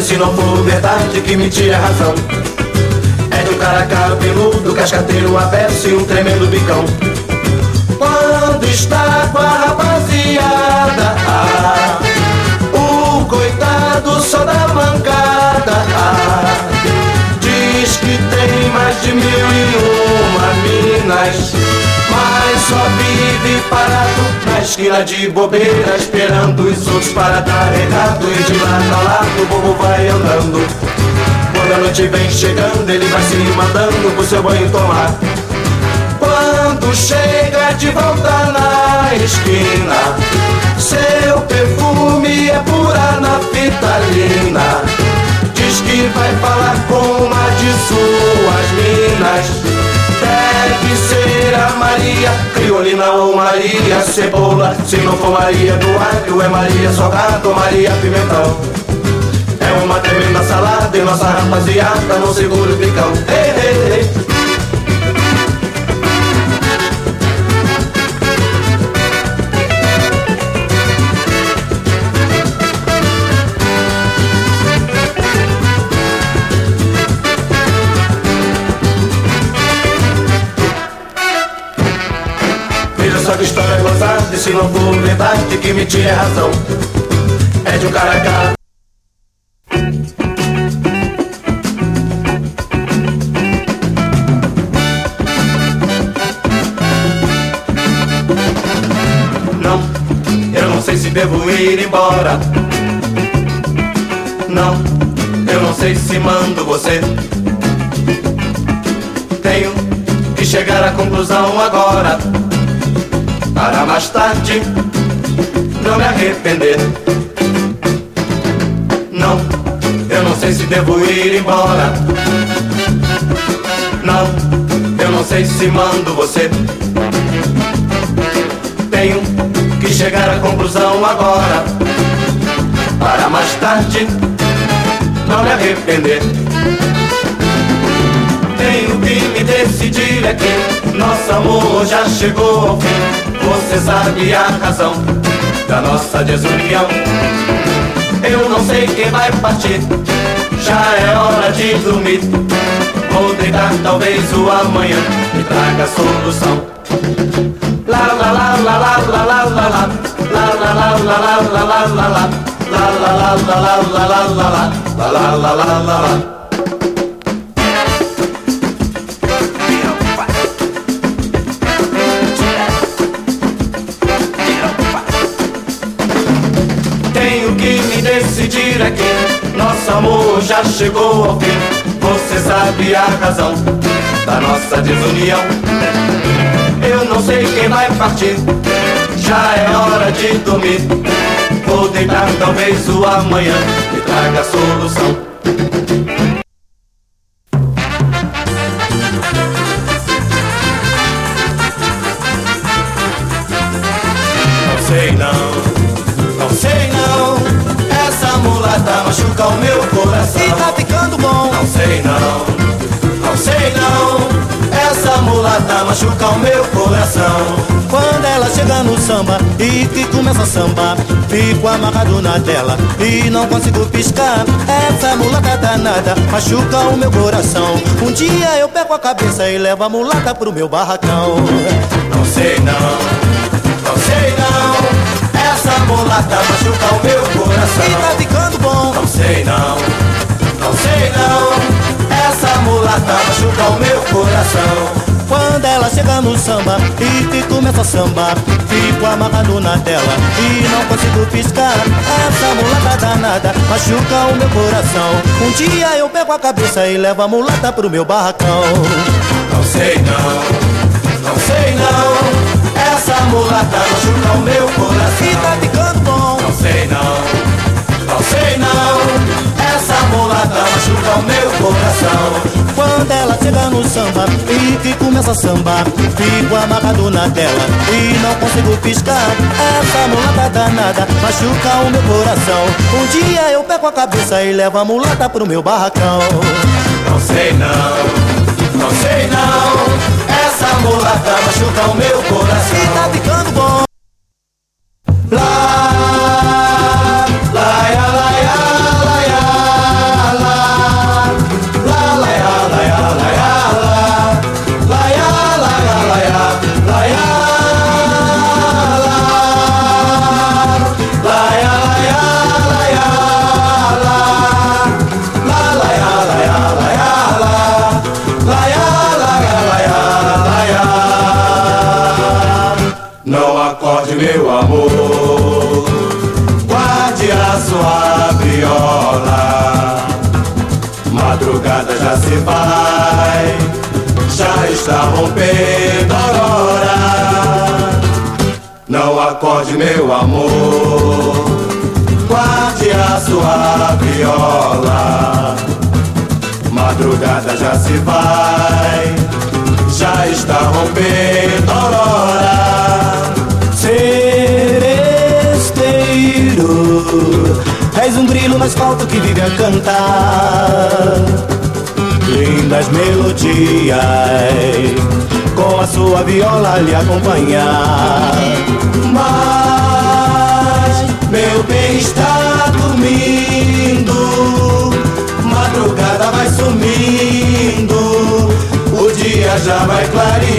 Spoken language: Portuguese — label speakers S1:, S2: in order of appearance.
S1: maldade Se não for verdade que mentira é razão. É de um cara cabeludo, cascateiro aberto e um tremendo bicão. Quando está com a rapaziada ah, O coitado só dá mancada ah, Diz que tem mais de mil e uma minas parado na esquina de bobeira Esperando os outros para dar recado E de lado a lado o bobo vai andando. Quando a noite vem chegando ele vai se mandando pro seu banho tomar. Quando chega de volta na esquina Seu perfume é pura naftalina Diz que vai falar com uma de suas minas. Deve ser a Maria Criolina ou Maria Cebola. Se não for Maria do alho É Maria Salgado Maria Pimentão. É uma tremenda salada E nossa rapaziada não segura o picão. Ei, ei, ei se não for verdade que mentira é razão. É de um cara cá Não, eu não sei se devo ir embora. Não, eu não sei se mando você. Tenho que chegar à conclusão agora mais tarde não me arrepender. Não, eu não sei se devo ir embora. Não, eu não sei se mando você. Tenho que chegar à conclusão agora. Para mais tarde não me arrepender Tenho que me decidir aqui Nosso amor já chegou ao fim Você sabe a razão da nossa desunião Eu não sei quem vai partir Já é hora de dormir Vou deitar talvez o amanhã Me traga solução La la la la la la la la la La la la la la la la la la La la la la la la la la la La Tenho que me decidir aqui. Nosso amor já chegou ao fim. Você sabe a razão da nossa desunião. Eu não sei quem vai partir. Já é hora de dormir. Vou deitar talvez o amanhã. Me traga a solução mulata machuca o meu coração
S2: E tá ficando bom.
S1: Não sei não, não sei não Essa mulata machuca o meu coração
S2: Quando ela chega no samba e que começa a sambar, fico amarrado na tela e não consigo piscar. Essa mulata danada machuca o meu coração. Um dia eu pego a cabeça e levo a mulata pro meu barracão.
S1: Não sei não coração
S2: Quando ela chega no samba e que começa a sambar, fico amarrado na tela e não consigo piscar. Essa mulata danada machuca o meu coração. Um dia eu pego a cabeça e levo a mulata pro meu barracão.
S1: Não sei não, não sei não Essa mulata machuca o meu
S2: E tá
S1: coração
S2: ficando bom.
S1: Não sei não, não sei não Essa mulata machuca o meu coração
S2: Quando ela chega no samba e que começa a sambar, fico amarrado na tela e não consigo piscar. Essa mulata danada machuca o meu coração. Um dia eu pego a cabeça e levo a mulata pro meu barracão.
S1: Não sei não, não sei não Essa mulata machuca o meu
S2: E
S1: coração
S2: tá ficando bom.
S1: Lá, meu amor. Guarde a sua viola. Madrugada já se vai, já está rompendo a aurora. Não acorde, meu amor. Guarde a sua viola. Madrugada já se vai, já está rompendo a aurora.
S2: Seresteiro, és um grilo no asfalto que vive a cantar. Lindas melodias, com a sua viola lhe acompanhar.
S1: Mas meu bem está dormindo, madrugada vai sumindo, o dia já vai clarear.